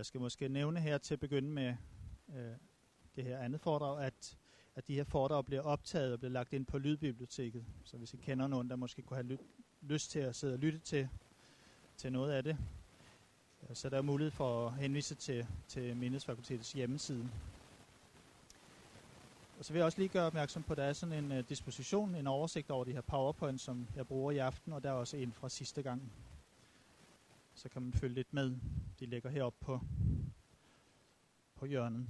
Jeg skal måske nævne her til at begynde med øh, det her andet foredrag, at, at de her foredrag bliver optaget og bliver lagt ind på Lydbiblioteket. Så hvis I kender nogen, der måske kunne have ly- lyst til at sidde og lytte til, til noget af det, øh, så der er mulighed for at henvise til, til Mindesfakultetets hjemmeside. Og så vil jeg også lige gøre opmærksom på, at der er sådan en uh, disposition, en oversigt over de her PowerPoint, som jeg bruger i aften, og der er også en fra sidste gang. Så kan man følge lidt med. De ligger heroppe på, på hjørnet.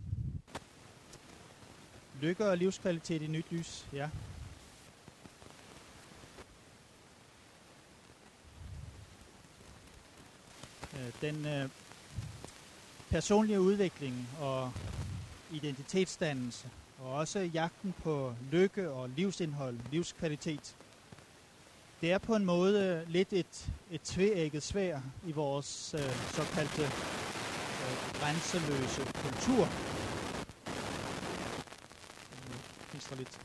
Lykke og livskvalitet i nyt lys, ja. Øh, den øh, personlige udvikling og identitetsdannelse, og også jagten på lykke og livsindhold, livskvalitet, det er på en måde øh, lidt et, et tvægget svær i vores øh, såkaldte øh, grænseløse kultur. Lidt.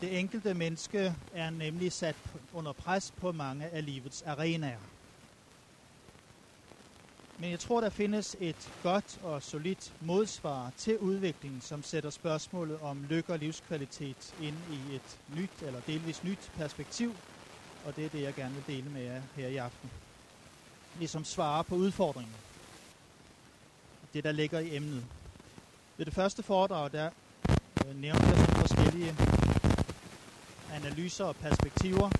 Det enkelte menneske er nemlig sat under pres på mange af livets arenaer. Men jeg tror, der findes et godt og solidt modsvar til udviklingen, som sætter spørgsmålet om lykke og livskvalitet ind i et nyt eller delvis nyt perspektiv, og det er det, jeg gerne vil dele med jer her i aften. Ligesom svare på udfordringen. Det, der ligger i emnet. Ved det første foredrag, der øh, nævnte jeg nogle forskellige analyser og perspektiver.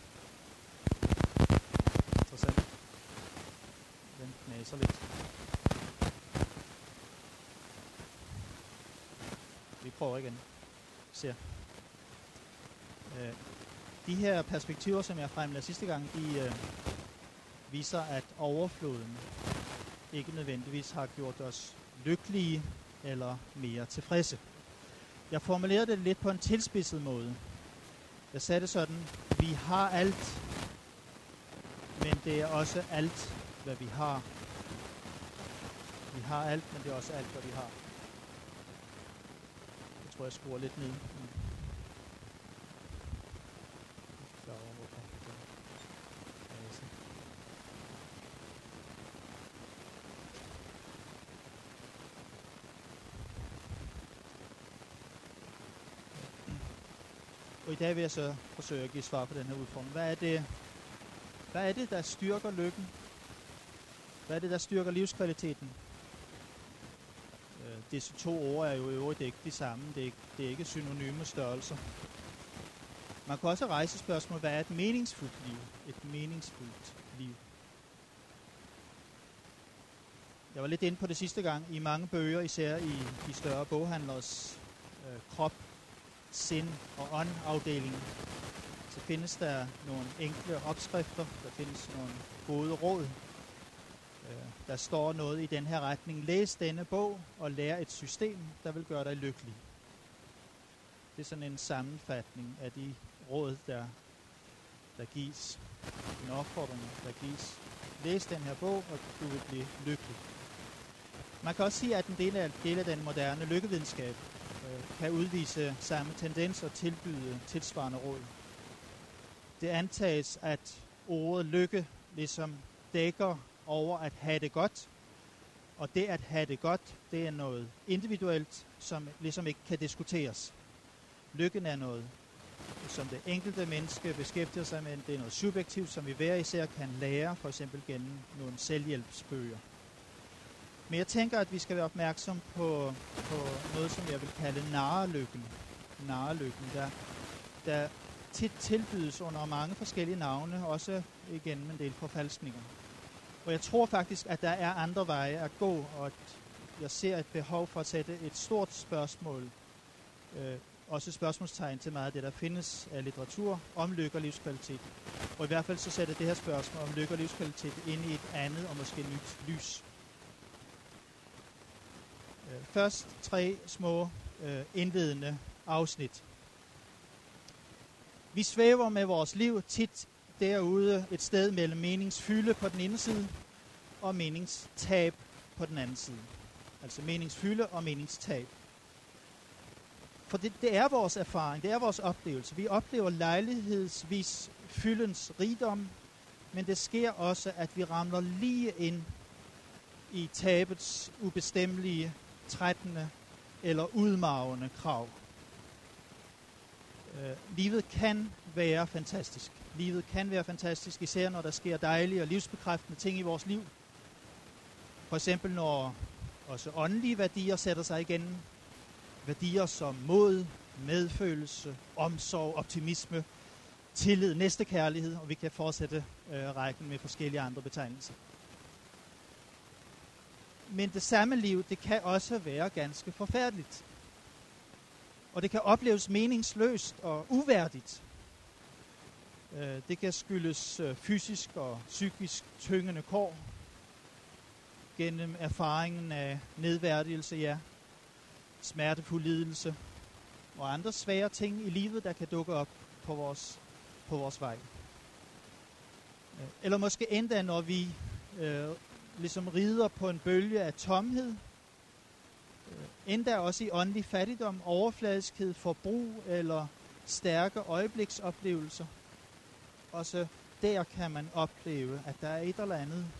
Interessant. Den knaser lidt. Vi prøver igen. Se. Øh, de her perspektiver, som jeg fremlagde sidste gang, de øh, viser, at overfloden ikke nødvendigvis har gjort os lykkelige eller mere tilfredse. Jeg formulerede det lidt på en tilspidset måde. Jeg sagde det sådan, vi har alt, men det er også alt, hvad vi har. Vi har alt, men det er også alt, hvad vi har. Jeg tror, jeg skruer lidt ned. Og i dag vil jeg så forsøge at give svar på den her udfordring. Hvad er det, hvad er det der styrker lykken? Hvad er det, der styrker livskvaliteten? Øh, disse to ord er jo i øvrigt ikke de samme. Det er ikke, det er ikke synonyme størrelser. Man kan også rejse spørgsmål, hvad er et meningsfuldt liv? Et meningsfuldt liv. Jeg var lidt inde på det sidste gang. I mange bøger, især i de større boghandlers øh, krop, sind- og åndafdelingen, så findes der nogle enkle opskrifter, der findes nogle gode råd. Øh, der står noget i den her retning. Læs denne bog og lær et system, der vil gøre dig lykkelig. Det er sådan en sammenfatning af de råd, der, der gives. En opfordring, der gives. Læs den her bog, og du vil blive lykkelig. Man kan også sige, at en del af, del af den moderne lykkevidenskab Øh, kan udvise samme tendens og tilbyde tilsvarende råd. Det antages, at ordet lykke ligesom dækker over at have det godt, og det at have det godt, det er noget individuelt, som ligesom ikke kan diskuteres. Lykken er noget, som det enkelte menneske beskæftiger sig med. Det er noget subjektivt, som vi hver især kan lære, for eksempel gennem nogle selvhjælpsbøger. Men jeg tænker, at vi skal være opmærksom på, på noget, som jeg vil kalde narelykken. Narelykken, der, der tit tilbydes under mange forskellige navne, også igennem en del forfalskninger. Og jeg tror faktisk, at der er andre veje at gå, og at jeg ser et behov for at sætte et stort spørgsmål, øh, også spørgsmålstegn til meget af det, der findes af litteratur om lykke og livskvalitet. Og i hvert fald så sætter det her spørgsmål om lykke og livskvalitet ind i et andet og måske nyt lys. Øh, først tre små øh, indledende afsnit. Vi svæver med vores liv tit derude et sted mellem meningsfylde på den ene side og meningstab på den anden side. Altså meningsfylde og meningstab. For det, det er vores erfaring, det er vores oplevelse. Vi oplever lejlighedsvis fyldens rigdom, men det sker også, at vi ramler lige ind i tabets ubestemmelige, trættende eller udmavende krav. Øh, livet kan være fantastisk. Livet kan være fantastisk, især når der sker dejlige og livsbekræftende ting i vores liv. For eksempel når også åndelige værdier sætter sig igen. Værdier som mod, medfølelse, omsorg, optimisme, tillid, næstekærlighed, og vi kan fortsætte øh, rækken med forskellige andre betegnelser. Men det samme liv, det kan også være ganske forfærdeligt. Og det kan opleves meningsløst og uværdigt. Øh, det kan skyldes øh, fysisk og psykisk tyngende kår, gennem erfaringen af nedværdigelse, ja, smertefuld lidelse og andre svære ting i livet, der kan dukke op på vores, på vores vej. Øh, eller måske endda, når vi øh, ligesom rider på en bølge af tomhed, øh, endda også i åndelig fattigdom, overfladiskhed, forbrug eller stærke øjebliksoplevelser. Også der kan man opleve, at der er et eller andet,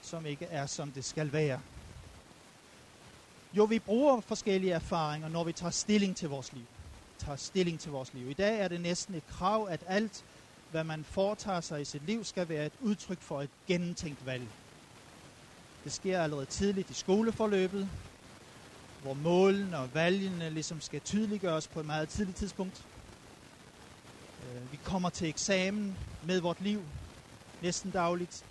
som ikke er, som det skal være. Jo, vi bruger forskellige erfaringer, når vi tager stilling til vores liv. Tager stilling til vores liv. I dag er det næsten et krav, at alt, hvad man foretager sig i sit liv, skal være et udtryk for et gennemtænkt valg. Det sker allerede tidligt i skoleforløbet, hvor målene og valgene ligesom skal tydeliggøres på et meget tidligt tidspunkt. Øh, vi kommer til eksamen med vort liv næsten dagligt.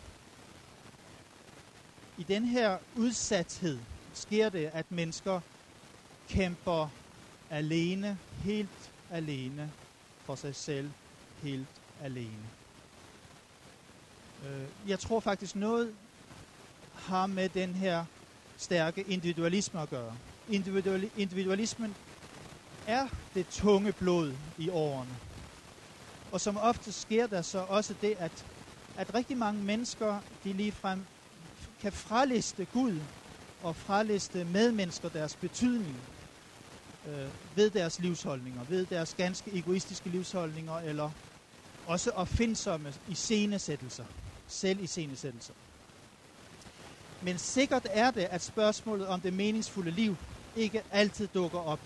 I den her udsathed sker det, at mennesker kæmper alene, helt alene for sig selv, helt alene. Øh, jeg tror faktisk noget har med den her stærke individualisme at gøre. Individual, individualismen er det tunge blod i årene. Og som ofte sker der så også det, at, at rigtig mange mennesker, de ligefrem kan fraliste Gud og fraliste medmennesker deres betydning øh, ved deres livsholdninger, ved deres ganske egoistiske livsholdninger, eller også opfindsomme iscenesættelser, selv iscenesættelser. Men sikkert er det, at spørgsmålet om det meningsfulde liv ikke altid dukker op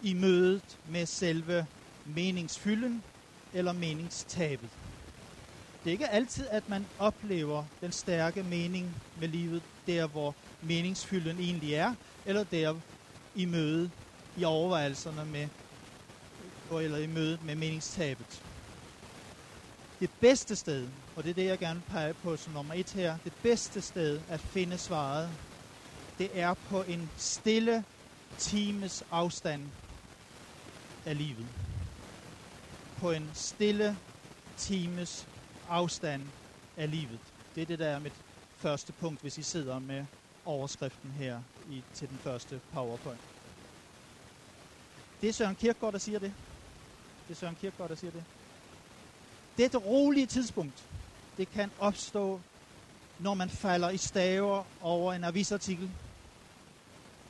i mødet med selve meningsfylden eller meningstabet. Det er ikke altid, at man oplever den stærke mening med livet, der hvor meningsfylden egentlig er, eller der i mødet, i overvejelserne med, eller i mødet med meningstabet. Det bedste sted, og det er det, jeg gerne peger på som nummer et her, det bedste sted at finde svaret, det er på en stille times afstand af livet. På en stille times afstand af livet. Det er det, der er mit første punkt, hvis I sidder med overskriften her i, til den første PowerPoint. Det er Søren Kierkegaard, der siger det. Det er Søren Kierkegaard, der siger det. Dette rolige tidspunkt, det kan opstå, når man falder i staver over en avisartikel.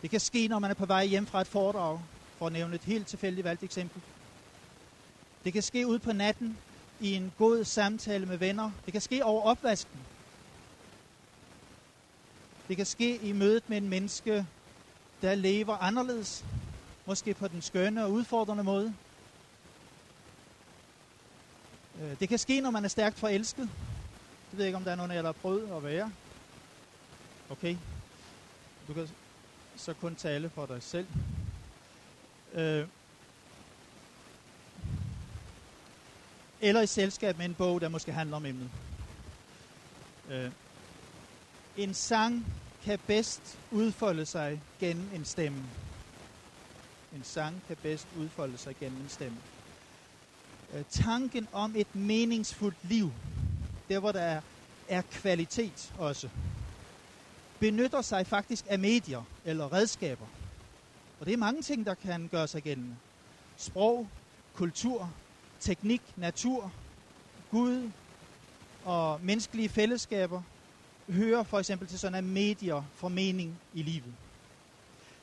Det kan ske, når man er på vej hjem fra et foredrag, for at nævne et helt tilfældigt valgt eksempel. Det kan ske ud på natten i en god samtale med venner. Det kan ske over opvasken. Det kan ske i mødet med en menneske, der lever anderledes. Måske på den skønne og udfordrende måde. Øh, det kan ske, når man er stærkt forelsket. Det ved jeg ikke, om der er nogen af jer, der har prøvet at være. Okay. Du kan så kun tale for dig selv. Øh, eller i selskab med en bog, der måske handler om emnet. Øh, en sang kan bedst udfolde sig gennem en stemme. En sang kan bedst udfolde sig gennem en stemme. Øh, tanken om et meningsfuldt liv, der hvor der er, er kvalitet også, benytter sig faktisk af medier eller redskaber. Og det er mange ting, der kan gøre sig gældende. Sprog, kultur, teknik, natur, Gud og menneskelige fællesskaber hører for eksempel til sådan en medier for mening i livet.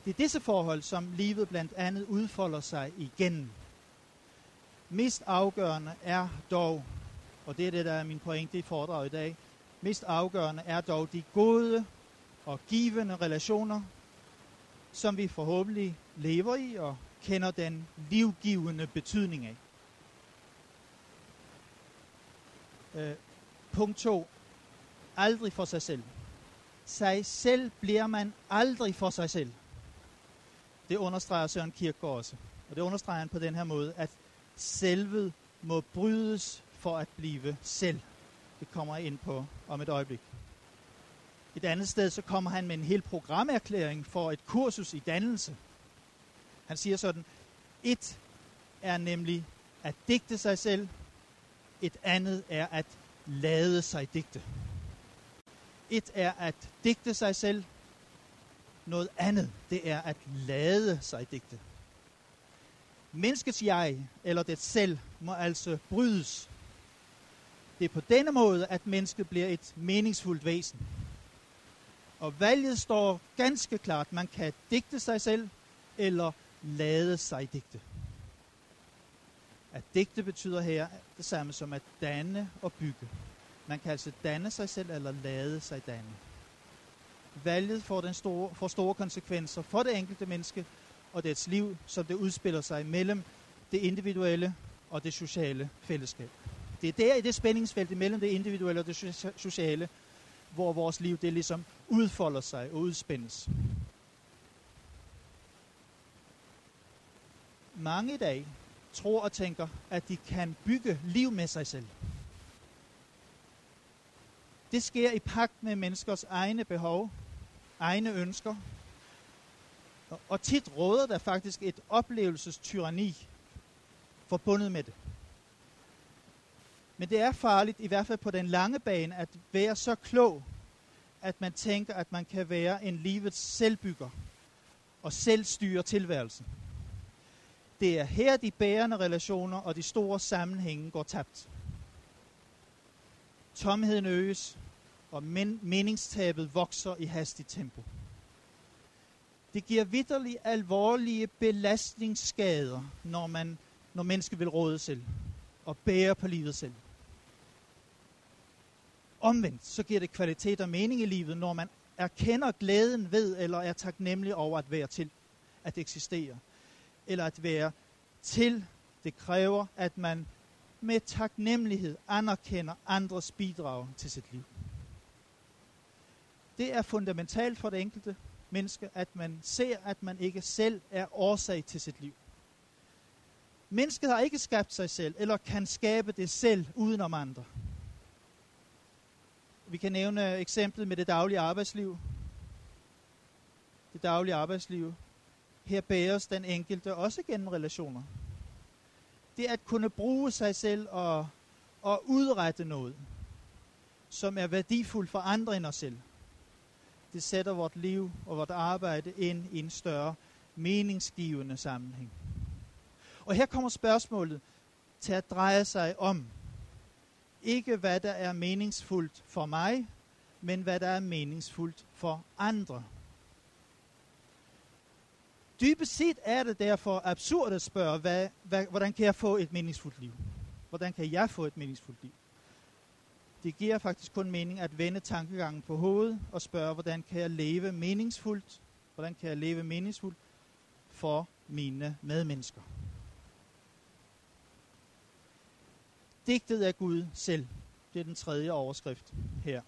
Det er disse forhold, som livet blandt andet udfolder sig igennem. Mest afgørende er dog, og det er det, der er min pointe i foredraget i dag, mest afgørende er dog de gode og givende relationer, som vi forhåbentlig lever i og kender den livgivende betydning af. Øh, punkt 2. Aldrig for sig selv. Sig selv bliver man aldrig for sig selv. Det understreger Søren Kierkegaard også. Og det understreger han på den her måde, at selvet må brydes for at blive selv. Det kommer jeg ind på om et øjeblik. Et andet sted, så kommer han med en hel programerklæring for et kursus i dannelse. Han siger sådan, et er nemlig at digte sig selv, et andet er at lade sig digte. Et er at digte sig selv, noget andet, det er at lade sig digte. Menneskets jeg, eller det selv, må altså brydes. Det er på denne måde, at mennesket bliver et meningsfuldt væsen. Og valget står ganske klart. Man kan digte sig selv, eller lade sig digte. At digte betyder her det samme som at danne og bygge. Man kan altså danne sig selv eller lade sig danne. Valget får, den store, får store konsekvenser for det enkelte menneske og dets liv, som det udspiller sig mellem det individuelle og det sociale fællesskab. Det er der i det spændingsfelt mellem det individuelle og det sociale, hvor vores liv det ligesom udfolder sig og udspændes. Mange i dag tror og tænker, at de kan bygge liv med sig selv. Det sker i pagt med menneskers egne behov, egne ønsker, og tit råder der faktisk et oplevelsestyranni forbundet med det. Men det er farligt, i hvert fald på den lange bane, at være så klog, at man tænker, at man kan være en livets selvbygger og selv styre tilværelsen. Det er her, de bærende relationer og de store sammenhænge går tabt. Tomheden øges, og men- meningstabet vokser i hastigt tempo. Det giver vidderligt alvorlige belastningsskader, når, man, når mennesket vil råde selv og bære på livet selv. Omvendt, så giver det kvalitet og mening i livet, når man erkender glæden ved, eller er taknemmelig over at være til, at eksistere. Eller at være til, det kræver, at man med taknemmelighed anerkender andres bidrag til sit liv. Det er fundamentalt for det enkelte menneske, at man ser, at man ikke selv er årsag til sit liv. Mennesket har ikke skabt sig selv, eller kan skabe det selv uden om andre. Vi kan nævne eksemplet med det daglige arbejdsliv. Det daglige arbejdsliv. Her bæres den enkelte også gennem relationer. Det at kunne bruge sig selv og, og udrette noget, som er værdifuldt for andre end os selv. Det sætter vort liv og vort arbejde ind i en større meningsgivende sammenhæng. Og her kommer spørgsmålet til at dreje sig om, ikke hvad der er meningsfuldt for mig, men hvad der er meningsfuldt for andre. Dybest set er det derfor absurd at spørge, hvad, hvad, hvordan kan jeg få et meningsfuldt liv? Hvordan kan jeg få et meningsfuldt liv? Det giver faktisk kun mening at vende tankegangen på hovedet og spørge, hvordan kan jeg leve meningsfuldt? Hvordan kan jeg leve meningsfuldt for mine medmennesker? Digtet af Gud selv. Det er den tredje overskrift her.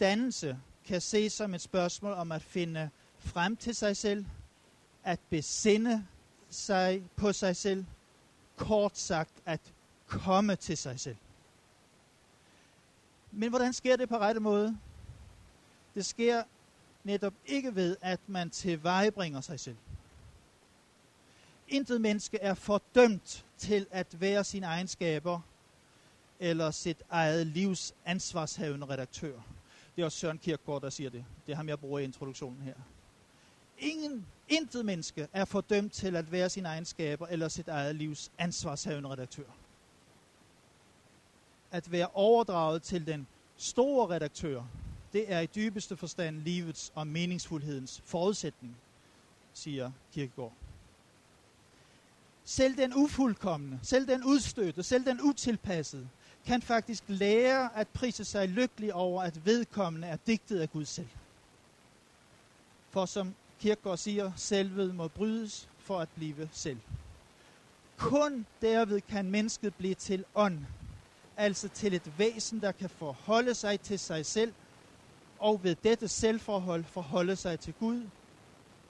Dannelse kan ses som et spørgsmål om at finde frem til sig selv, at besinde sig på sig selv, kort sagt at komme til sig selv. Men hvordan sker det på rette måde? Det sker netop ikke ved, at man tilvejebringer sig selv. Intet menneske er fordømt til at være sine egenskaber eller sit eget livs ansvarshavende redaktør. Det er også Søren Kierkegaard, der siger det. Det er ham, jeg bruger i introduktionen her. Ingen, intet menneske er fordømt til at være sine egenskaber eller sit eget livs ansvarshavende redaktør. At være overdraget til den store redaktør, det er i dybeste forstand livets og meningsfuldhedens forudsætning, siger Kierkegaard. Selv den ufuldkommende, selv den udstødte, selv den utilpassede, kan faktisk lære at prise sig lykkelig over, at vedkommende er digtet af Gud selv. For som Kierkegaard siger, selvet må brydes for at blive selv. Kun derved kan mennesket blive til ånd, altså til et væsen, der kan forholde sig til sig selv, og ved dette selvforhold forholde sig til Gud,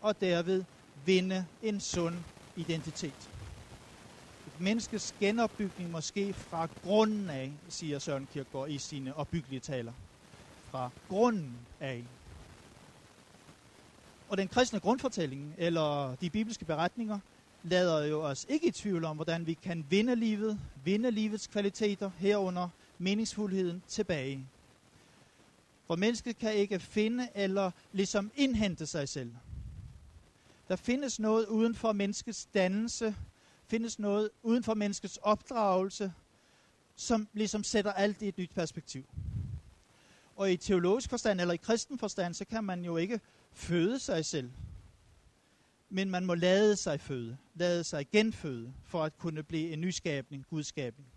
og derved vinde en sund identitet. Et menneskes genopbygning måske fra grunden af, siger Søren Kierkegaard i sine opbyggelige taler. Fra grunden af. Og den kristne grundfortælling, eller de bibelske beretninger, lader jo os ikke i tvivl om, hvordan vi kan vinde livet, vinde livets kvaliteter, herunder meningsfuldheden tilbage. For mennesket kan ikke finde eller ligesom indhente sig selv. Der findes noget uden for menneskets dannelse, findes noget uden for menneskets opdragelse, som ligesom sætter alt i et nyt perspektiv. Og i teologisk forstand, eller i kristen forstand, så kan man jo ikke føde sig selv. Men man må lade sig føde, lade sig genføde, for at kunne blive en nyskabning, gudskabning.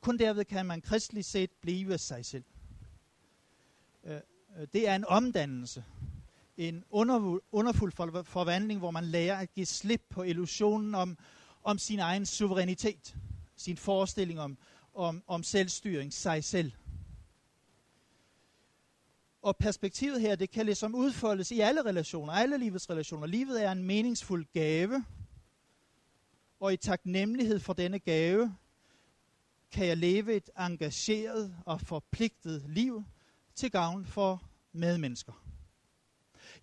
Kun derved kan man kristeligt set blive sig selv. Øh, øh, det er en omdannelse, en underfuld forvandling, hvor man lærer at give slip på illusionen om, om sin egen suverænitet, sin forestilling om, om, om selvstyring, sig selv. Og perspektivet her, det kan ligesom udfoldes i alle relationer, alle livets relationer. Livet er en meningsfuld gave, og i taknemmelighed for denne gave, kan jeg leve et engageret og forpligtet liv til gavn for medmennesker.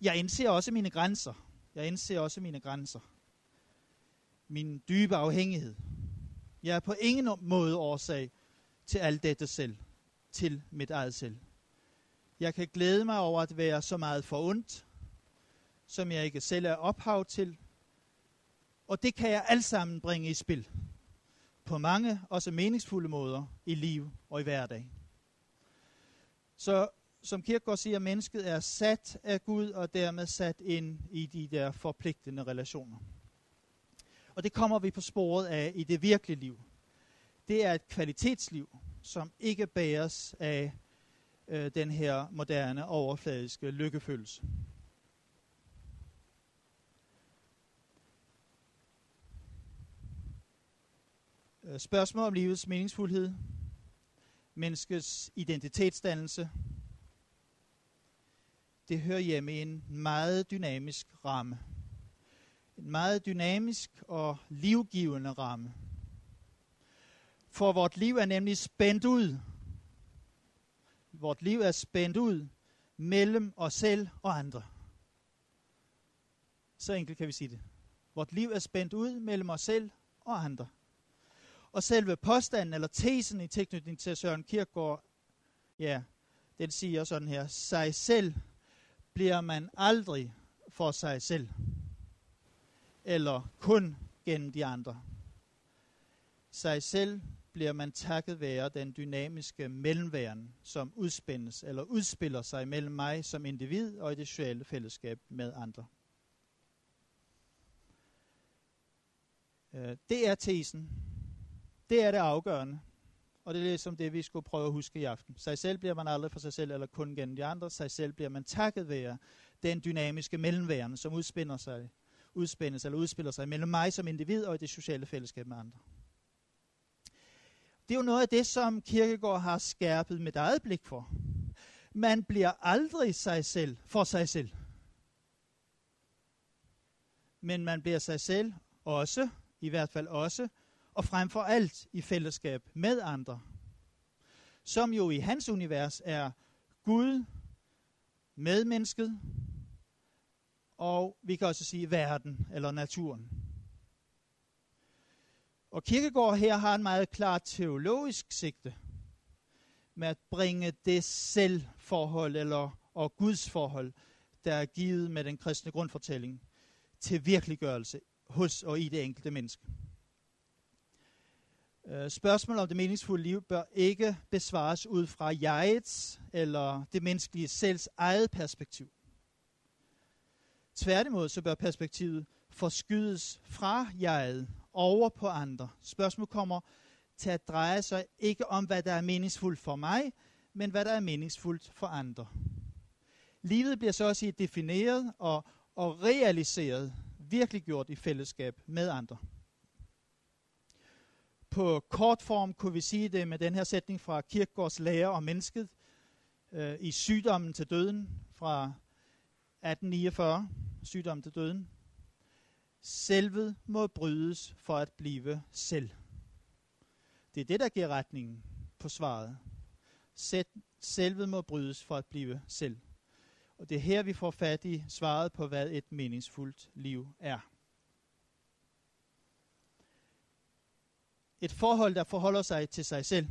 Jeg indser også mine grænser. Jeg indser også mine grænser. Min dybe afhængighed. Jeg er på ingen måde årsag til alt dette selv, til mit eget selv. Jeg kan glæde mig over at være så meget for ondt, som jeg ikke selv er ophav til. Og det kan jeg alt sammen bringe i spil. På mange, også meningsfulde måder i liv og i hverdag. Så som Kierkegaard siger, mennesket er sat af Gud og dermed sat ind i de der forpligtende relationer. Og det kommer vi på sporet af i det virkelige liv. Det er et kvalitetsliv, som ikke bæres af øh, den her moderne, overfladiske lykkefølelse. Øh, spørgsmål om livets meningsfuldhed, menneskets identitetsdannelse, det hører hjemme i en meget dynamisk ramme. En meget dynamisk og livgivende ramme. For vort liv er nemlig spændt ud. Vort liv er spændt ud mellem os selv og andre. Så enkelt kan vi sige det. Vort liv er spændt ud mellem os selv og andre. Og selve påstanden eller tesen i tilknytning til Søren Kierkegaard, ja, den siger sådan her, sig selv bliver man aldrig for sig selv, eller kun gennem de andre. Sig selv bliver man takket være den dynamiske mellemværen, som udspændes eller udspiller sig mellem mig som individ og i det sociale fællesskab med andre. Øh, det er tesen. Det er det afgørende. Og det er ligesom det, vi skulle prøve at huske i aften. Sig selv bliver man aldrig for sig selv, eller kun gennem de andre. Sig selv bliver man takket være den dynamiske mellemværende, som udspænder sig, udspændes eller udspiller sig mellem mig som individ og i det sociale fællesskab med andre. Det er jo noget af det, som Kirkegaard har skærpet med eget blik for. Man bliver aldrig sig selv for sig selv. Men man bliver sig selv også, i hvert fald også, og frem for alt i fællesskab med andre, som jo i hans univers er Gud, medmennesket, og vi kan også sige verden eller naturen. Og Kirkegaard her har en meget klar teologisk sigte med at bringe det selvforhold eller og Guds forhold, der er givet med den kristne grundfortælling, til virkeliggørelse hos og i det enkelte menneske. Øh, spørgsmålet om det meningsfulde liv bør ikke besvares ud fra jegets eller det menneskelige selvs eget perspektiv. Tværtimod så bør perspektivet forskydes fra jeget over på andre. Spørgsmålet kommer, til at dreje sig ikke om, hvad der er meningsfuldt for mig, men hvad der er meningsfuldt for andre. Livet bliver så også defineret og, og realiseret, virkelig gjort i fællesskab med andre. På kort form kunne vi sige det med den her sætning fra Kirkegaards lære om mennesket øh, i sygdommen til døden fra 1849, sygdommen til døden. Selvet må brydes for at blive selv. Det er det, der giver retningen på svaret. Sæt, selvet må brydes for at blive selv. Og det er her, vi får fat i svaret på, hvad et meningsfuldt liv er. Et forhold, der forholder sig til sig selv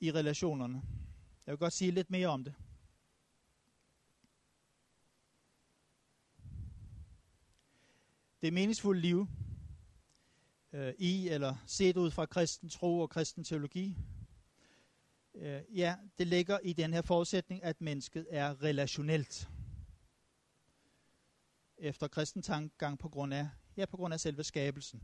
i relationerne. Jeg vil godt sige lidt mere om det. Det meningsfulde liv øh, i eller set ud fra kristen tro og kristen teologi, øh, ja, det ligger i den her forudsætning, at mennesket er relationelt. Efter kristen tankegang på grund af, ja, på grund af selve skabelsen.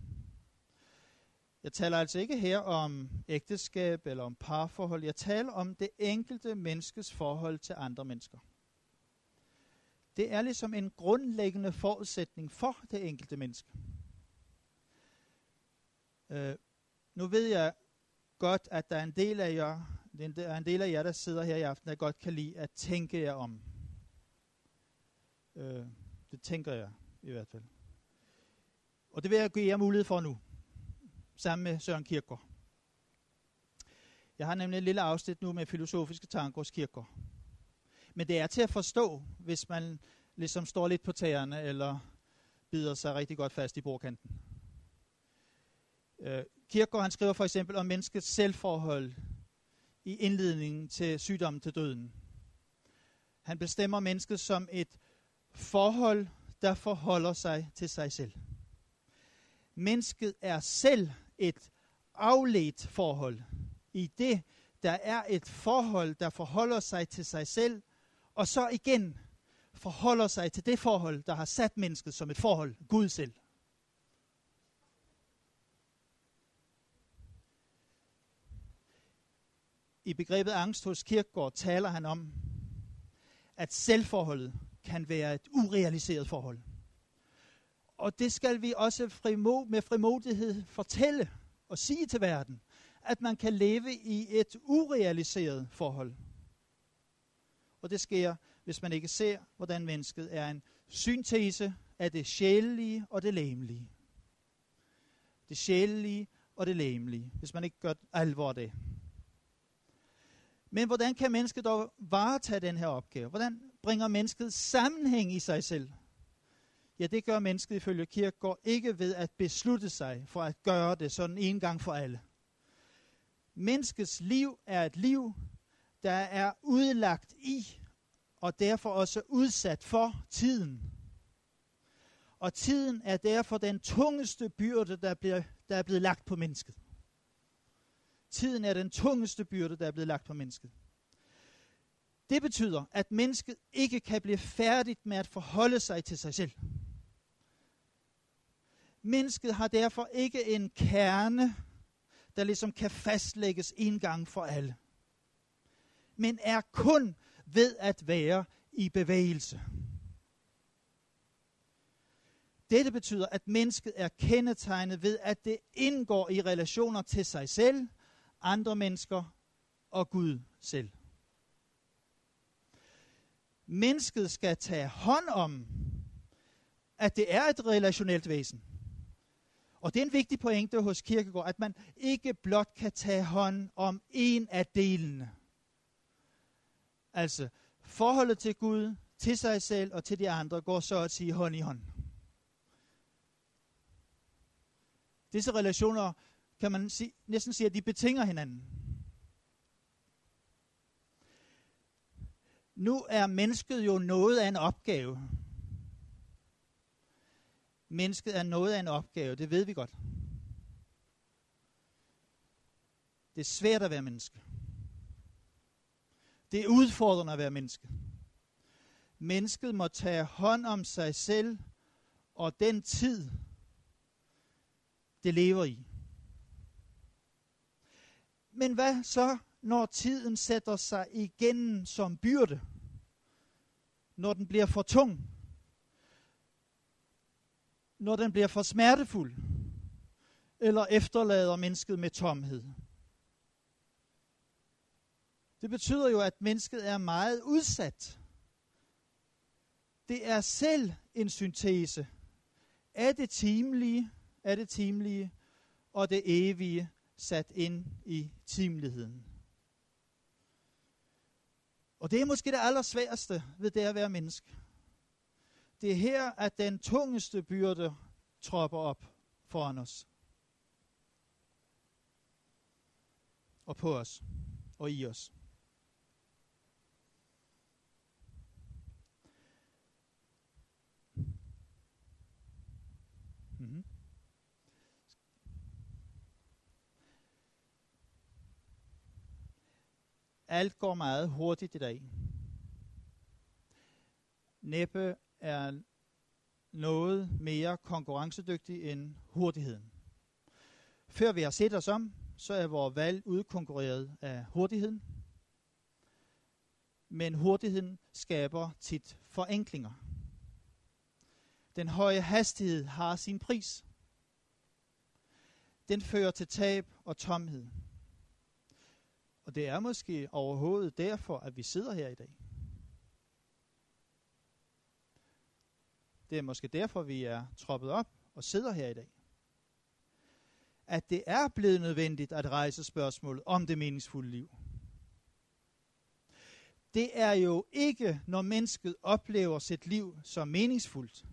Jeg taler altså ikke her om ægteskab eller om parforhold. Jeg taler om det enkelte menneskes forhold til andre mennesker. Det er ligesom en grundlæggende forudsætning for det enkelte menneske. Øh, nu ved jeg godt, at der er en del af jer, der er en del af jer, der sidder her i aften, der godt kan lide at tænke jer om. Øh, det tænker jeg i hvert fald. Og det vil jeg give jer mulighed for nu sammen med Søren Kierkegaard. Jeg har nemlig et lille afsnit nu med filosofiske tanker hos Kierkegaard. Men det er til at forstå, hvis man ligesom står lidt på tæerne, eller bider sig rigtig godt fast i bordkanten. Øh, Kierkegaard han skriver for eksempel om menneskets selvforhold i indledningen til sygdommen til døden. Han bestemmer mennesket som et forhold, der forholder sig til sig selv. Mennesket er selv et afledt forhold. I det, der er et forhold, der forholder sig til sig selv, og så igen forholder sig til det forhold, der har sat mennesket som et forhold, Gud selv. I begrebet angst hos Kirkegaard taler han om, at selvforholdet kan være et urealiseret forhold. Og det skal vi også frimo, med frimodighed fortælle og sige til verden, at man kan leve i et urealiseret forhold. Og det sker, hvis man ikke ser, hvordan mennesket er en syntese af det sjælelige og det læmelige. Det sjælelige og det læmelige, hvis man ikke gør alvor af det. Men hvordan kan mennesket dog varetage den her opgave? Hvordan bringer mennesket sammenhæng i sig selv? Ja, det gør mennesket ifølge Kirkegaard ikke ved at beslutte sig for at gøre det sådan en gang for alle. Menneskets liv er et liv, der er udlagt i og derfor også udsat for tiden. Og tiden er derfor den tungeste byrde, der, bliver, der er blevet lagt på mennesket. Tiden er den tungeste byrde, der er blevet lagt på mennesket. Det betyder, at mennesket ikke kan blive færdigt med at forholde sig til sig selv. Mennesket har derfor ikke en kerne, der ligesom kan fastlægges en gang for alle. Men er kun ved at være i bevægelse. Dette betyder, at mennesket er kendetegnet ved, at det indgår i relationer til sig selv, andre mennesker og Gud selv. Mennesket skal tage hånd om, at det er et relationelt væsen. Og det er en vigtig pointe hos Kirkegaard, at man ikke blot kan tage hånd om en af delene. Altså, forholdet til Gud, til sig selv og til de andre går så at sige hånd i hånd. Disse relationer kan man sige, næsten sige, at de betinger hinanden. Nu er mennesket jo noget af en opgave. Mennesket er noget af en opgave, det ved vi godt. Det er svært at være menneske. Det er udfordrende at være menneske. Mennesket må tage hånd om sig selv og den tid, det lever i. Men hvad så, når tiden sætter sig igen som byrde? Når den bliver for tung? Når den bliver for smertefuld? Eller efterlader mennesket med tomhed? Det betyder jo, at mennesket er meget udsat. Det er selv en syntese af det timelige, af det timelige og det evige sat ind i timeligheden. Og det er måske det allersværeste ved det at være menneske. Det er her, at den tungeste byrde tropper op foran os. Og på os. Og i os. Alt går meget hurtigt i dag. Næppe er noget mere konkurrencedygtig end hurtigheden. Før vi har set os om, så er vores valg udkonkurreret af hurtigheden. Men hurtigheden skaber tit forenklinger. Den høje hastighed har sin pris. Den fører til tab og tomhed. Og det er måske overhovedet derfor, at vi sidder her i dag. Det er måske derfor, vi er troppet op og sidder her i dag. At det er blevet nødvendigt at rejse spørgsmålet om det meningsfulde liv. Det er jo ikke, når mennesket oplever sit liv som meningsfuldt,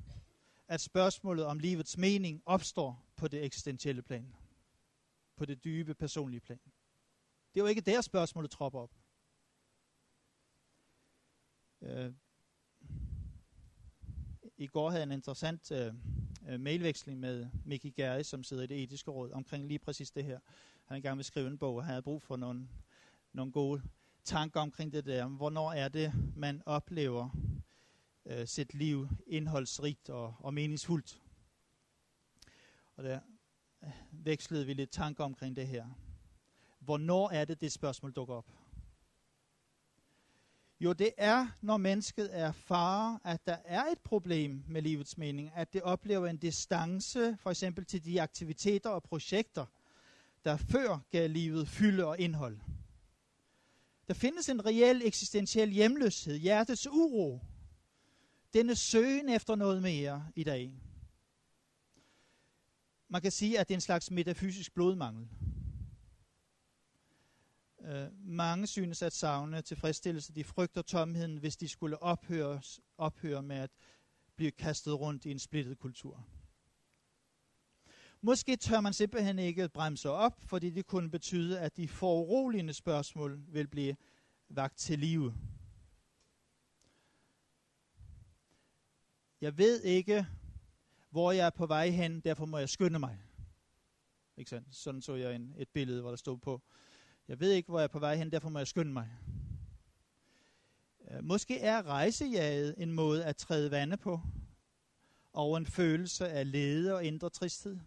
at spørgsmålet om livets mening opstår på det eksistentielle plan. På det dybe personlige plan. Det er ikke ikke der spørgsmålet tropper op. Øh, I går havde jeg en interessant øh, øh mailveksling med Mickey Gary, som sidder i det etiske råd, omkring lige præcis det her. Han er i gang med at skrive en bog, og han havde brug for nogle, nogle gode tanker omkring det der. Hvornår er det, man oplever øh, sit liv indholdsrigt og, og meningsfuldt? Og der vekslede vi lidt tanker omkring det her. Hvornår er det, det spørgsmål dukker op? Jo, det er, når mennesket erfarer, at der er et problem med livets mening, at det oplever en distance, for eksempel til de aktiviteter og projekter, der før gav livet fylde og indhold. Der findes en reel eksistentiel hjemløshed, hjertets uro, denne søgen efter noget mere i dag. Man kan sige, at det er en slags metafysisk blodmangel. Øh, mange synes at savne tilfredsstillelse. De frygter tomheden, hvis de skulle ophøre, ophøre med at blive kastet rundt i en splittet kultur. Måske tør man simpelthen ikke bremse op, fordi det kunne betyde, at de foruroligende spørgsmål vil blive vagt til live. Jeg ved ikke, hvor jeg er på vej hen, derfor må jeg skynde mig. Ikke sandt? Sådan så jeg en, et billede, hvor der stod på, jeg ved ikke, hvor jeg er på vej hen, derfor må jeg skynde mig. Øh, måske er rejsejaget en måde at træde vande på, og en følelse af lede og indre tristhed.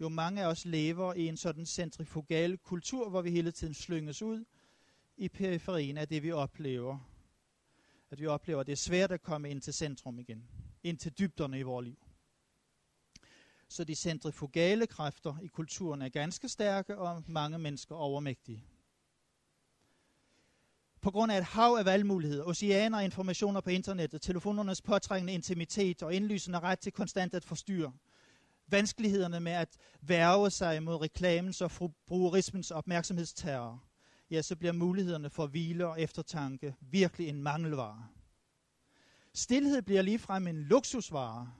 Jo mange af os lever i en sådan centrifugal kultur, hvor vi hele tiden slynges ud i periferien af det, vi oplever. At vi oplever, at det er svært at komme ind til centrum igen, ind til dybderne i vores liv så de centrifugale kræfter i kulturen er ganske stærke og mange mennesker overmægtige. På grund af et hav af valgmuligheder, oceaner af informationer på internettet, telefonernes påtrængende intimitet og indlysende ret til konstant at forstyrre, vanskelighederne med at værve sig mod reklamens og brugerismens opmærksomhedsterror, ja, så bliver mulighederne for hvile og eftertanke virkelig en mangelvare. Stilhed bliver ligefrem en luksusvare,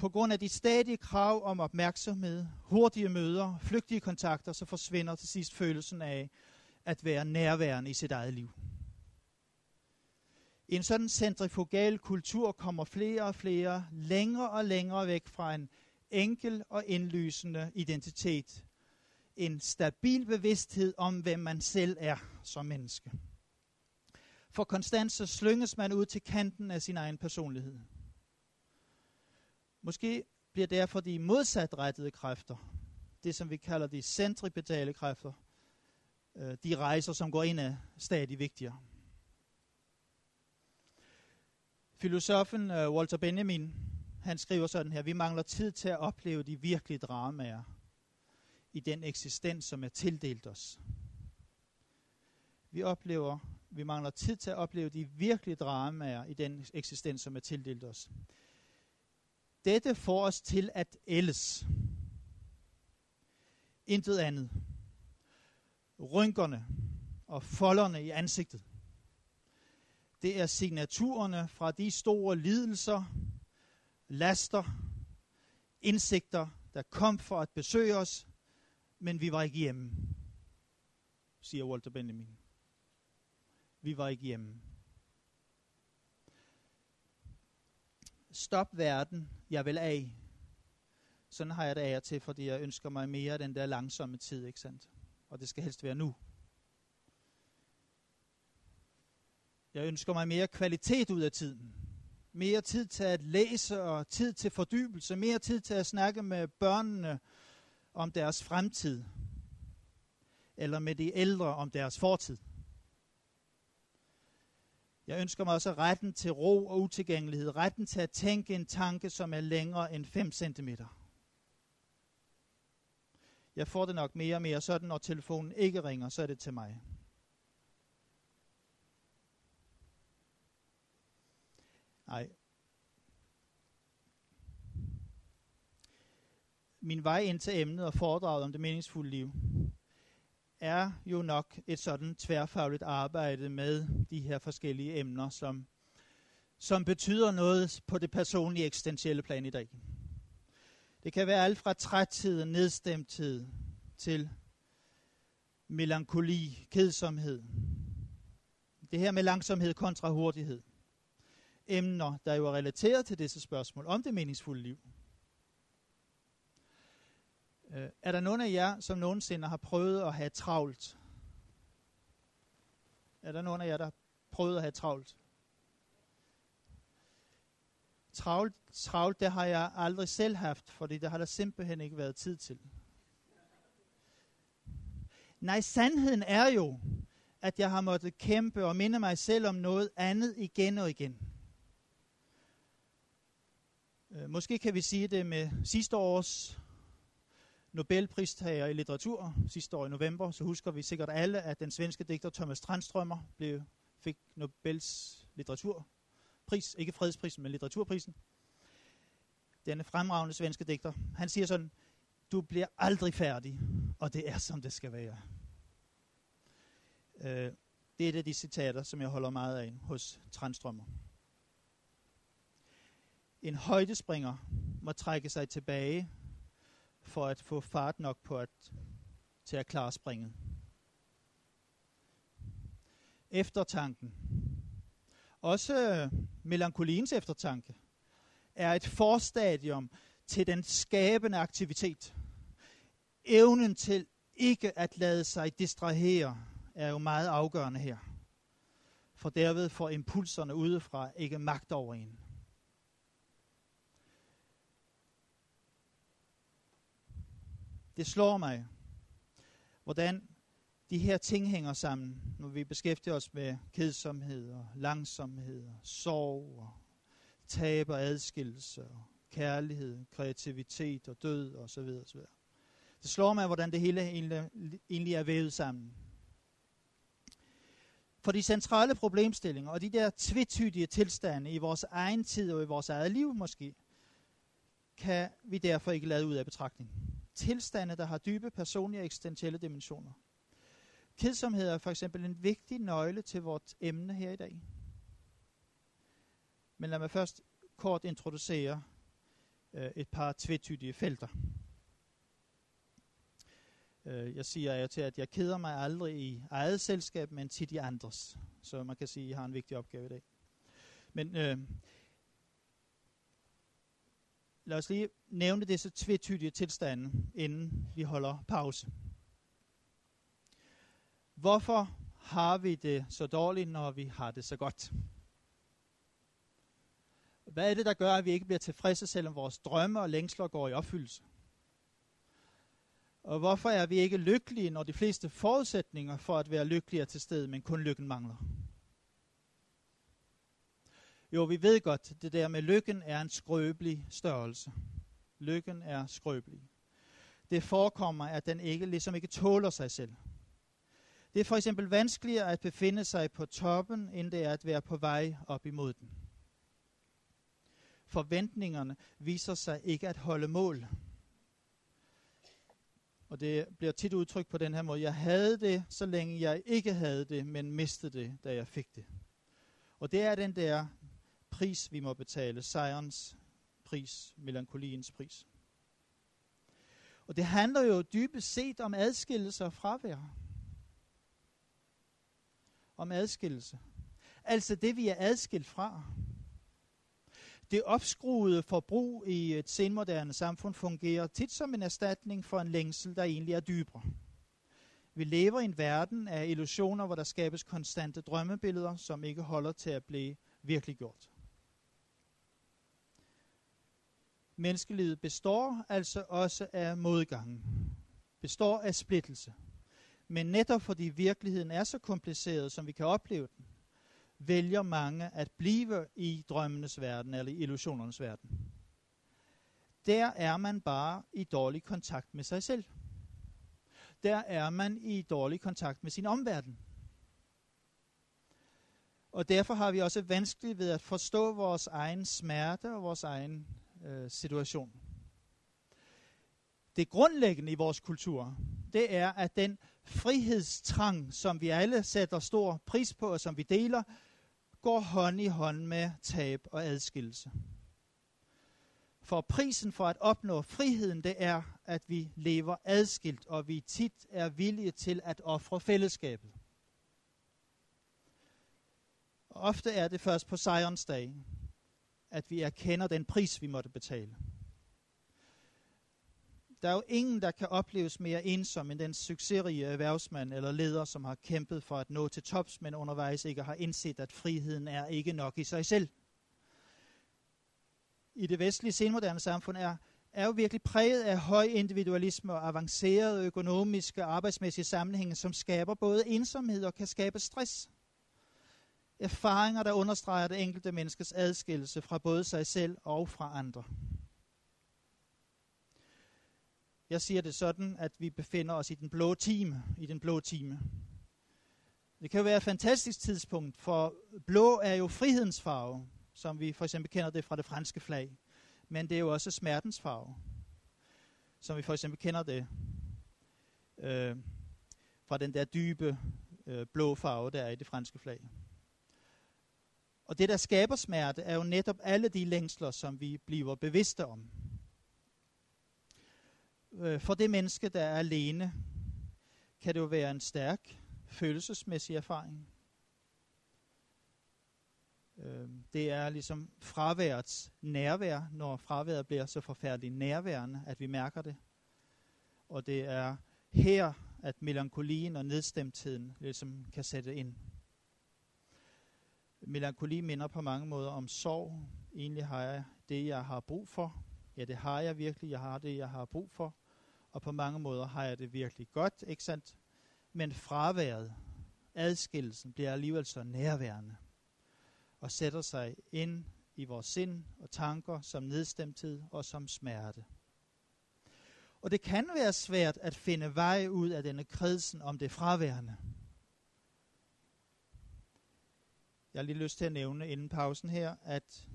på grund af de stadige krav om opmærksomhed, hurtige møder, flygtige kontakter, så forsvinder til sidst følelsen af at være nærværende i sit eget liv. I en sådan centrifugal kultur kommer flere og flere længere og længere væk fra en enkel og indlysende identitet. En stabil bevidsthed om, hvem man selv er som menneske. For konstant så slynges man ud til kanten af sin egen personlighed. Måske bliver derfor de modsatrettede kræfter, det, som vi kalder de centripetale kræfter, øh, de rejser, som går ind, af stadig vigtigere. Filosofen øh, Walter Benjamin, han skriver sådan her, vi mangler tid til at opleve de virkelige dramaer i den eksistens, som er tildelt os. Vi oplever, vi mangler tid til at opleve de virkelige dramaer i den eksistens, som er tildelt os. Dette får os til at ældes. Intet andet. Rynkerne og folderne i ansigtet. Det er signaturerne fra de store lidelser, laster, indsigter, der kom for at besøge os, men vi var ikke hjemme, siger Walter Benjamin. Vi var ikke hjemme. Stop verden, jeg vil af. Sådan har jeg det af til, fordi jeg ønsker mig mere den der langsomme tid, ikke sandt? Og det skal helst være nu. Jeg ønsker mig mere kvalitet ud af tiden. Mere tid til at læse og tid til fordybelse. Mere tid til at snakke med børnene om deres fremtid. Eller med de ældre om deres fortid. Jeg ønsker mig også retten til ro og utilgængelighed. Retten til at tænke en tanke, som er længere end 5 cm. Jeg får det nok mere og mere sådan, når telefonen ikke ringer, så er det til mig. Nej. Min vej ind til emnet og foredraget om det meningsfulde liv er jo nok et sådan tværfagligt arbejde med de her forskellige emner, som, som betyder noget på det personlige eksistentielle plan i dag. Det kan være alt fra træthed og nedstemthed til melankoli, kedsomhed. Det her med langsomhed kontra hurtighed. Emner, der jo er relateret til disse spørgsmål om det meningsfulde liv. Øh, er der nogen af jer, som nogensinde har prøvet at have travlt? Er der nogen af jer, der har prøvet at have travlt? Travlt, travlt, det har jeg aldrig selv haft, fordi det har der simpelthen ikke været tid til. Nej, sandheden er jo, at jeg har måttet kæmpe og minde mig selv om noget andet igen og igen. Øh, måske kan vi sige det med sidste års Nobelpristager i litteratur sidste år i november, så husker vi sikkert alle, at den svenske digter Thomas Tranströmer blev, fik Nobels litteraturpris, ikke fredsprisen, men litteraturprisen. Denne fremragende svenske digter. Han siger sådan, du bliver aldrig færdig, og det er som det skal være. Øh, det er et af de citater, som jeg holder meget af hos Tranströmer. En højdespringer må trække sig tilbage for at få fart nok på at, til at klare springet. Eftertanken. Også øh, melankoliens eftertanke er et forstadium til den skabende aktivitet. Evnen til ikke at lade sig distrahere er jo meget afgørende her. For derved får impulserne udefra ikke magt over en. Det slår mig, hvordan de her ting hænger sammen, når vi beskæftiger os med kedsomhed og langsomhed og sorg og tab og adskillelse og kærlighed, kreativitet og død og så videre, så videre. Det slår mig, hvordan det hele egentlig er vævet sammen. For de centrale problemstillinger og de der tvetydige tilstande i vores egen tid og i vores eget liv måske, kan vi derfor ikke lade ud af betragtning tilstande, der har dybe personlige og eksistentielle dimensioner. Kedsomhed er for eksempel en vigtig nøgle til vores emne her i dag. Men lad mig først kort introducere øh, et par tvetydige felter. Øh, jeg siger jo til, at jeg keder mig aldrig i eget selskab, men tit i andres. Så man kan sige, at jeg har en vigtig opgave i dag. Men øh, Lad os lige nævne disse tvetydige tilstande, inden vi holder pause. Hvorfor har vi det så dårligt, når vi har det så godt? Hvad er det, der gør, at vi ikke bliver tilfredse, selvom vores drømme og længsler går i opfyldelse? Og hvorfor er vi ikke lykkelige, når de fleste forudsætninger for at være lykkelige er til stede, men kun lykken mangler? Jo, vi ved godt, det der med lykken er en skrøbelig størrelse. Lykken er skrøbelig. Det forekommer, at den ikke, ligesom ikke tåler sig selv. Det er for eksempel vanskeligere at befinde sig på toppen, end det er at være på vej op imod den. Forventningerne viser sig ikke at holde mål. Og det bliver tit udtrykt på den her måde. Jeg havde det, så længe jeg ikke havde det, men mistede det, da jeg fik det. Og det er den der pris, vi må betale. Sejrens pris, melankoliens pris. Og det handler jo dybest set om adskillelse og fravær. Om adskillelse. Altså det, vi er adskilt fra. Det opskruede forbrug i et senmoderne samfund fungerer tit som en erstatning for en længsel, der egentlig er dybere. Vi lever i en verden af illusioner, hvor der skabes konstante drømmebilleder, som ikke holder til at blive virkeliggjort. Menneskelivet består altså også af modgangen, består af splittelse. Men netop fordi virkeligheden er så kompliceret, som vi kan opleve den, vælger mange at blive i drømmenes verden eller i illusionernes verden. Der er man bare i dårlig kontakt med sig selv. Der er man i dårlig kontakt med sin omverden. Og derfor har vi også vanskeligt ved at forstå vores egen smerte og vores egen øh, situation. Det grundlæggende i vores kultur, det er, at den frihedstrang, som vi alle sætter stor pris på, og som vi deler, går hånd i hånd med tab og adskillelse. For prisen for at opnå friheden, det er, at vi lever adskilt, og vi tit er villige til at ofre fællesskabet. Ofte er det først på sejrens dag, at vi erkender den pris, vi måtte betale. Der er jo ingen, der kan opleves mere ensom end den succesrige erhvervsmand eller leder, som har kæmpet for at nå til tops, men undervejs ikke har indset, at friheden er ikke nok i sig selv. I det vestlige senmoderne samfund er, er jo virkelig præget af høj individualisme og avancerede økonomiske og arbejdsmæssige sammenhænge, som skaber både ensomhed og kan skabe stress. Erfaringer, der understreger det enkelte menneskes adskillelse fra både sig selv og fra andre. Jeg siger det sådan, at vi befinder os i den blå time. I den blå time. Det kan jo være et fantastisk tidspunkt, for blå er jo frihedens farve, som vi for eksempel kender det fra det franske flag. Men det er jo også smertens farve, som vi for eksempel kender det øh, fra den der dybe øh, blå farve, der er i det franske flag. Og det, der skaber smerte, er jo netop alle de længsler, som vi bliver bevidste om øh, for det menneske, der er alene, kan det jo være en stærk følelsesmæssig erfaring. Øh, det er ligesom fraværets nærvær, når fraværet bliver så forfærdeligt nærværende, at vi mærker det. Og det er her, at melankolien og nedstemtheden ligesom kan sætte ind. Melankoli minder på mange måder om sorg. Egentlig har jeg det, jeg har brug for. Ja, det har jeg virkelig. Jeg har det, jeg har brug for og på mange måder har jeg det virkelig godt, ikke sandt? Men fraværet, adskillelsen, bliver alligevel så nærværende og sætter sig ind i vores sind og tanker som nedstemthed og som smerte. Og det kan være svært at finde vej ud af denne kredsen om det fraværende. Jeg har lige lyst til at nævne inden pausen her, at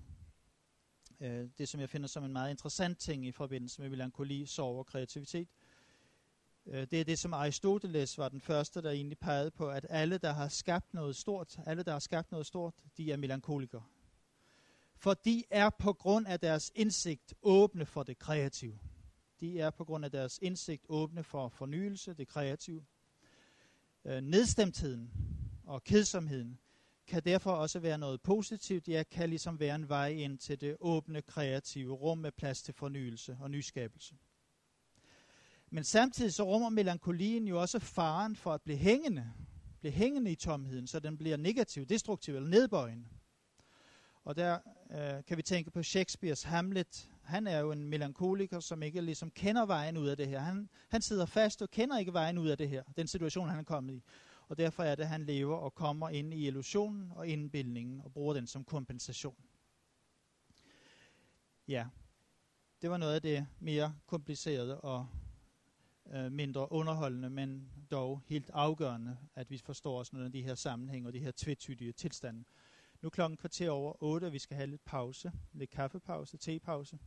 øh, det, som jeg finder som en meget interessant ting i forbindelse med melankoli, sorg og kreativitet. Øh, det er det, som Aristoteles var den første, der egentlig pegede på, at alle, der har skabt noget stort, alle, der har skabt noget stort, de er melankolikere. For de er på grund af deres indsigt åbne for det kreative. De er på grund af deres indsigt åbne for fornyelse, det kreative. Øh, nedstemtheden og kedsomheden kan derfor også være noget positivt. ja, kan ligesom være en vej ind til det åbne, kreative rum med plads til fornyelse og nyskabelse. Men samtidig så rummer melankolien jo også faren for at blive hængende, blive hængende i tomheden, så den bliver negativ, destruktiv eller nedbøjende. Og der øh, kan vi tænke på Shakespeares Hamlet. han er jo en melankoliker, som ikke ligesom kender vejen ud af det her. Han, han sidder fast og kender ikke vejen ud af det her, den situation, han er kommet i. Og derfor er det, at han lever og kommer ind i illusionen og indbildningen og bruger den som kompensation. Ja, det var noget af det mere komplicerede og øh, mindre underholdende, men dog helt afgørende, at vi forstår os nogle af de her sammenhænge og de her tvetydige tilstande. Nu er klokken kvarter over 8, og vi skal have lidt pause, lidt kaffepause, tepause.